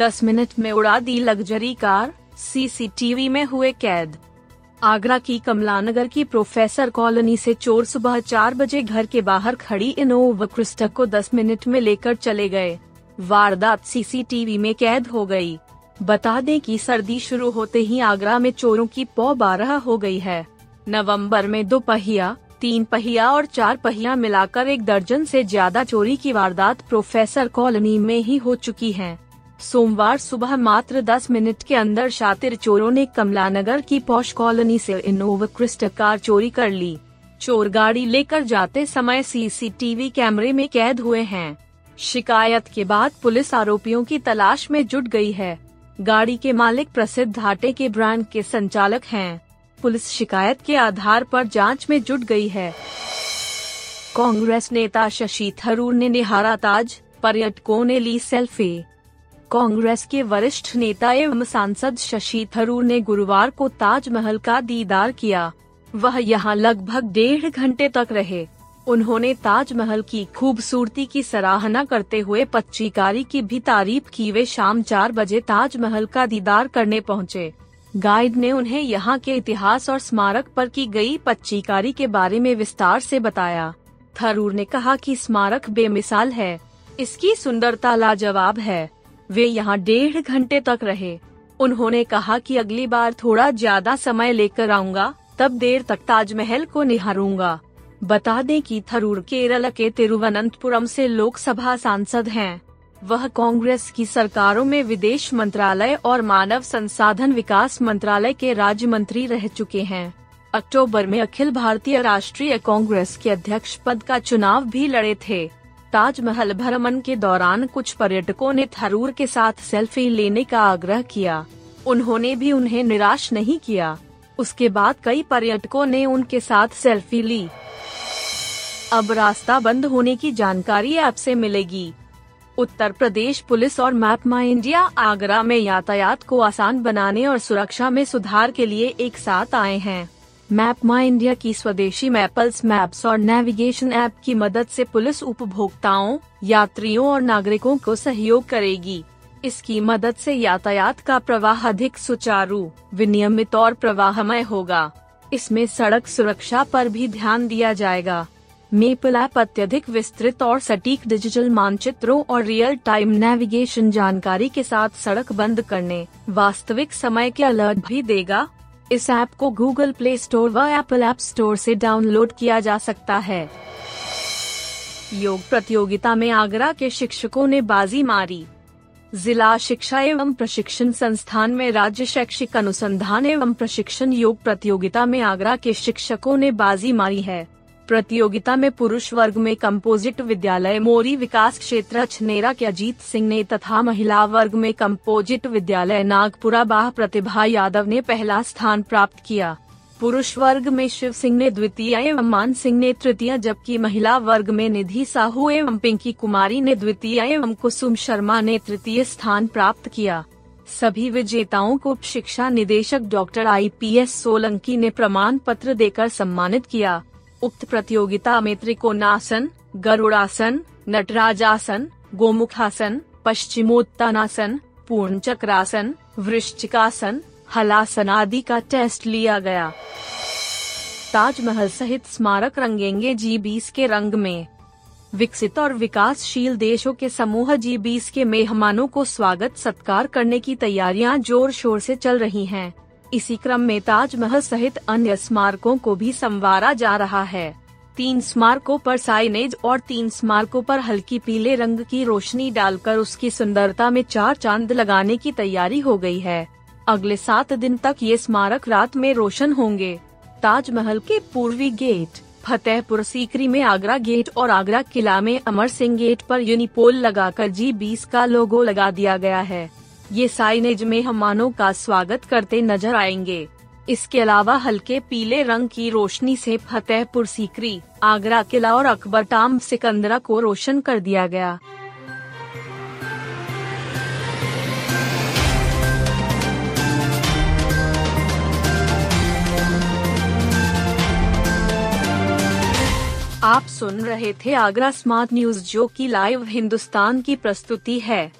दस मिनट में उड़ा दी लग्जरी कार सीसीटीवी में हुए कैद आगरा की कमलानगर की प्रोफेसर कॉलोनी से चोर सुबह चार बजे घर के बाहर खड़ी इनोवा क्रिस्टा को दस मिनट में लेकर चले गए वारदात सीसीटीवी में कैद हो गई। बता दें कि सर्दी शुरू होते ही आगरा में चोरों की पौ बारह हो गई है नवंबर में दो पहिया, तीन पहिया और चार पहिया मिलाकर एक दर्जन से ज़्यादा चोरी की वारदात प्रोफेसर कॉलोनी में ही हो चुकी हैं। सोमवार सुबह मात्र 10 मिनट के अंदर शातिर चोरों ने कमलानगर की पौश कॉलोनी से इनोवा क्रिस्टा कार चोरी कर ली। चोर गाड़ी लेकर जाते समय सीसीटीवी कैमरे में कैद हुए हैं। शिकायत के बाद पुलिस आरोपियों की तलाश में जुट गई है। गाड़ी के मालिक प्रसिद्ध घाटे के ब्रांड के संचालक हैं। पुलिस शिकायत के आधार पर जाँच में जुट गई है। कांग्रेस नेता शशि थरूर ने निहारा ताज, पर्यटकों ने ली सेल्फी। कांग्रेस के वरिष्ठ नेता एवं सांसद शशि थरूर ने गुरुवार को ताजमहल का दीदार किया। वह यहाँ लगभग डेढ़ घंटे तक रहे। उन्होंने ताजमहल की खूबसूरती की सराहना करते हुए पच्चीकारी की भी तारीफ़ की। वे शाम चार बजे ताजमहल का दीदार करने पहुँचे। गाइड ने उन्हें यहाँ के इतिहास और स्मारक पर की गई पच्चीकारी के बारे में विस्तार से बताया। थरूर ने कहा कि स्मारक बेमिसाल है। इसकी सुंदरता लाजवाब है। वे यहाँ डेढ़ घंटे तक रहे। उन्होंने कहा कि अगली बार थोड़ा ज़्यादा समय लेकर आऊँगा, तब देर तक ताजमहल को निहारूँगा। बता दें कि थरूर, केरल के तिरुवनंतपुरम से लोकसभा सांसद हैं। वह कांग्रेस की सरकारों में विदेश मंत्रालय और मानव संसाधन विकास मंत्रालय के राज्य मंत्री रह चुके हैं। अक्टूबर में अखिल भारतीय राष्ट्रीय कांग्रेस के अध्यक्ष पद का चुनाव भी लड़े थे। ताजमहल भ्रमण के दौरान कुछ पर्यटकों ने थरूर के साथ सेल्फी लेने का आग्रह किया। उन्होंने भी उन्हें निराश नहीं किया। उसके बाद कई पर्यटकों ने उनके साथ सेल्फी ली। अब रास्ता बंद होने की जानकारी ऐप से मिलेगी। उत्तर प्रदेश पुलिस और मैप माई इंडिया आगरा में यातायात को आसान बनाने और सुरक्षा में सुधार के लिए एक साथ आए हैं। मैप माई इंडिया की स्वदेशी मैपल्स, मैप्स और नेविगेशन ऐप की मदद से पुलिस उपभोक्ताओं, यात्रियों और नागरिकों को सहयोग करेगी। इसकी मदद से यातायात का प्रवाह अधिक सुचारू, विनियमित और प्रवाहमय होगा। इसमें सड़क सुरक्षा पर भी ध्यान दिया जाएगा। मेपल ऐप अत्यधिक विस्तृत और सटीक डिजिटल मानचित्रों और रियल टाइम नेविगेशन जानकारी के साथ सड़क बंद करने, वास्तविक समय के अलर्ट भी देगा। इस ऐप को गूगल प्ले स्टोर व एप्पल ऐप स्टोर से डाउनलोड किया जा सकता है। योग प्रतियोगिता में आगरा के शिक्षकों ने बाजी मारी। जिला शिक्षा एवं प्रशिक्षण संस्थान में राज्य शैक्षिक अनुसंधान एवं प्रशिक्षण योग प्रतियोगिता में आगरा के शिक्षकों ने बाजी मारी है। प्रतियोगिता में पुरुष वर्ग में कंपोजिट विद्यालय मोरी विकास क्षेत्र छनेरा के अजीत सिंह ने तथा महिला वर्ग में कंपोजिट विद्यालय नागपुरा बाह प्रतिभा यादव ने पहला स्थान प्राप्त किया। पुरुष वर्ग में शिव सिंह ने द्वितीय एवं मान सिंह ने तृतीय, जबकि महिला वर्ग में निधि साहू एवं पिंकी कुमारी ने द्वितीय एवं कुसुम शर्मा ने तृतीय स्थान प्राप्त किया। सभी विजेताओं को शिक्षा निदेशक doctor I P S Solanki ने प्रमाण पत्र देकर सम्मानित किया। उक्त प्रतियोगिता में त्रिकोणासन, गरुड़ासन, नटराजासन, गोमुखासन, पश्चिमोत्तानासन पूर्ण चक्रासन वृश्चिकासन हलासन आदि का टेस्ट लिया गया ताजमहल सहित स्मारक रंगेंगे जी बीस के रंग में विकसित और विकासशील देशों के समूह जी बीस के मेहमानों को स्वागत सत्कार करने की तैयारियाँ ज़ोर शोर से चल रही हैं। इसी क्रम में ताजमहल सहित अन्य स्मारकों को भी संवारा जा रहा है। तीन स्मारकों पर साइनेज और तीन स्मारकों पर हल्की पीले रंग की रोशनी डालकर उसकी सुंदरता में चार चाँद लगाने की तैयारी हो गई है। अगले सात दिन तक ये स्मारक रात में रोशन होंगे। ताजमहल के पूर्वी गेट, फतेहपुर सीकरी में आगरा गेट और आगरा किला में अमर सिंह गेट पर यूनिपोल लगाकर जी बीस का लोगो लगा दिया गया है। ये साइनेज मेहमानों का स्वागत करते नज़र आएँगे। इसके अलावा हल्के पीले रंग की रोशनी से फतेहपुर सीकरी, आगरा किला और अकबर टाम सिकंदरा को रोशन कर दिया गया। आप सुन रहे थे आगरा स्मार्ट न्यूज़ जो की लाइव हिंदुस्तान की प्रस्तुति है।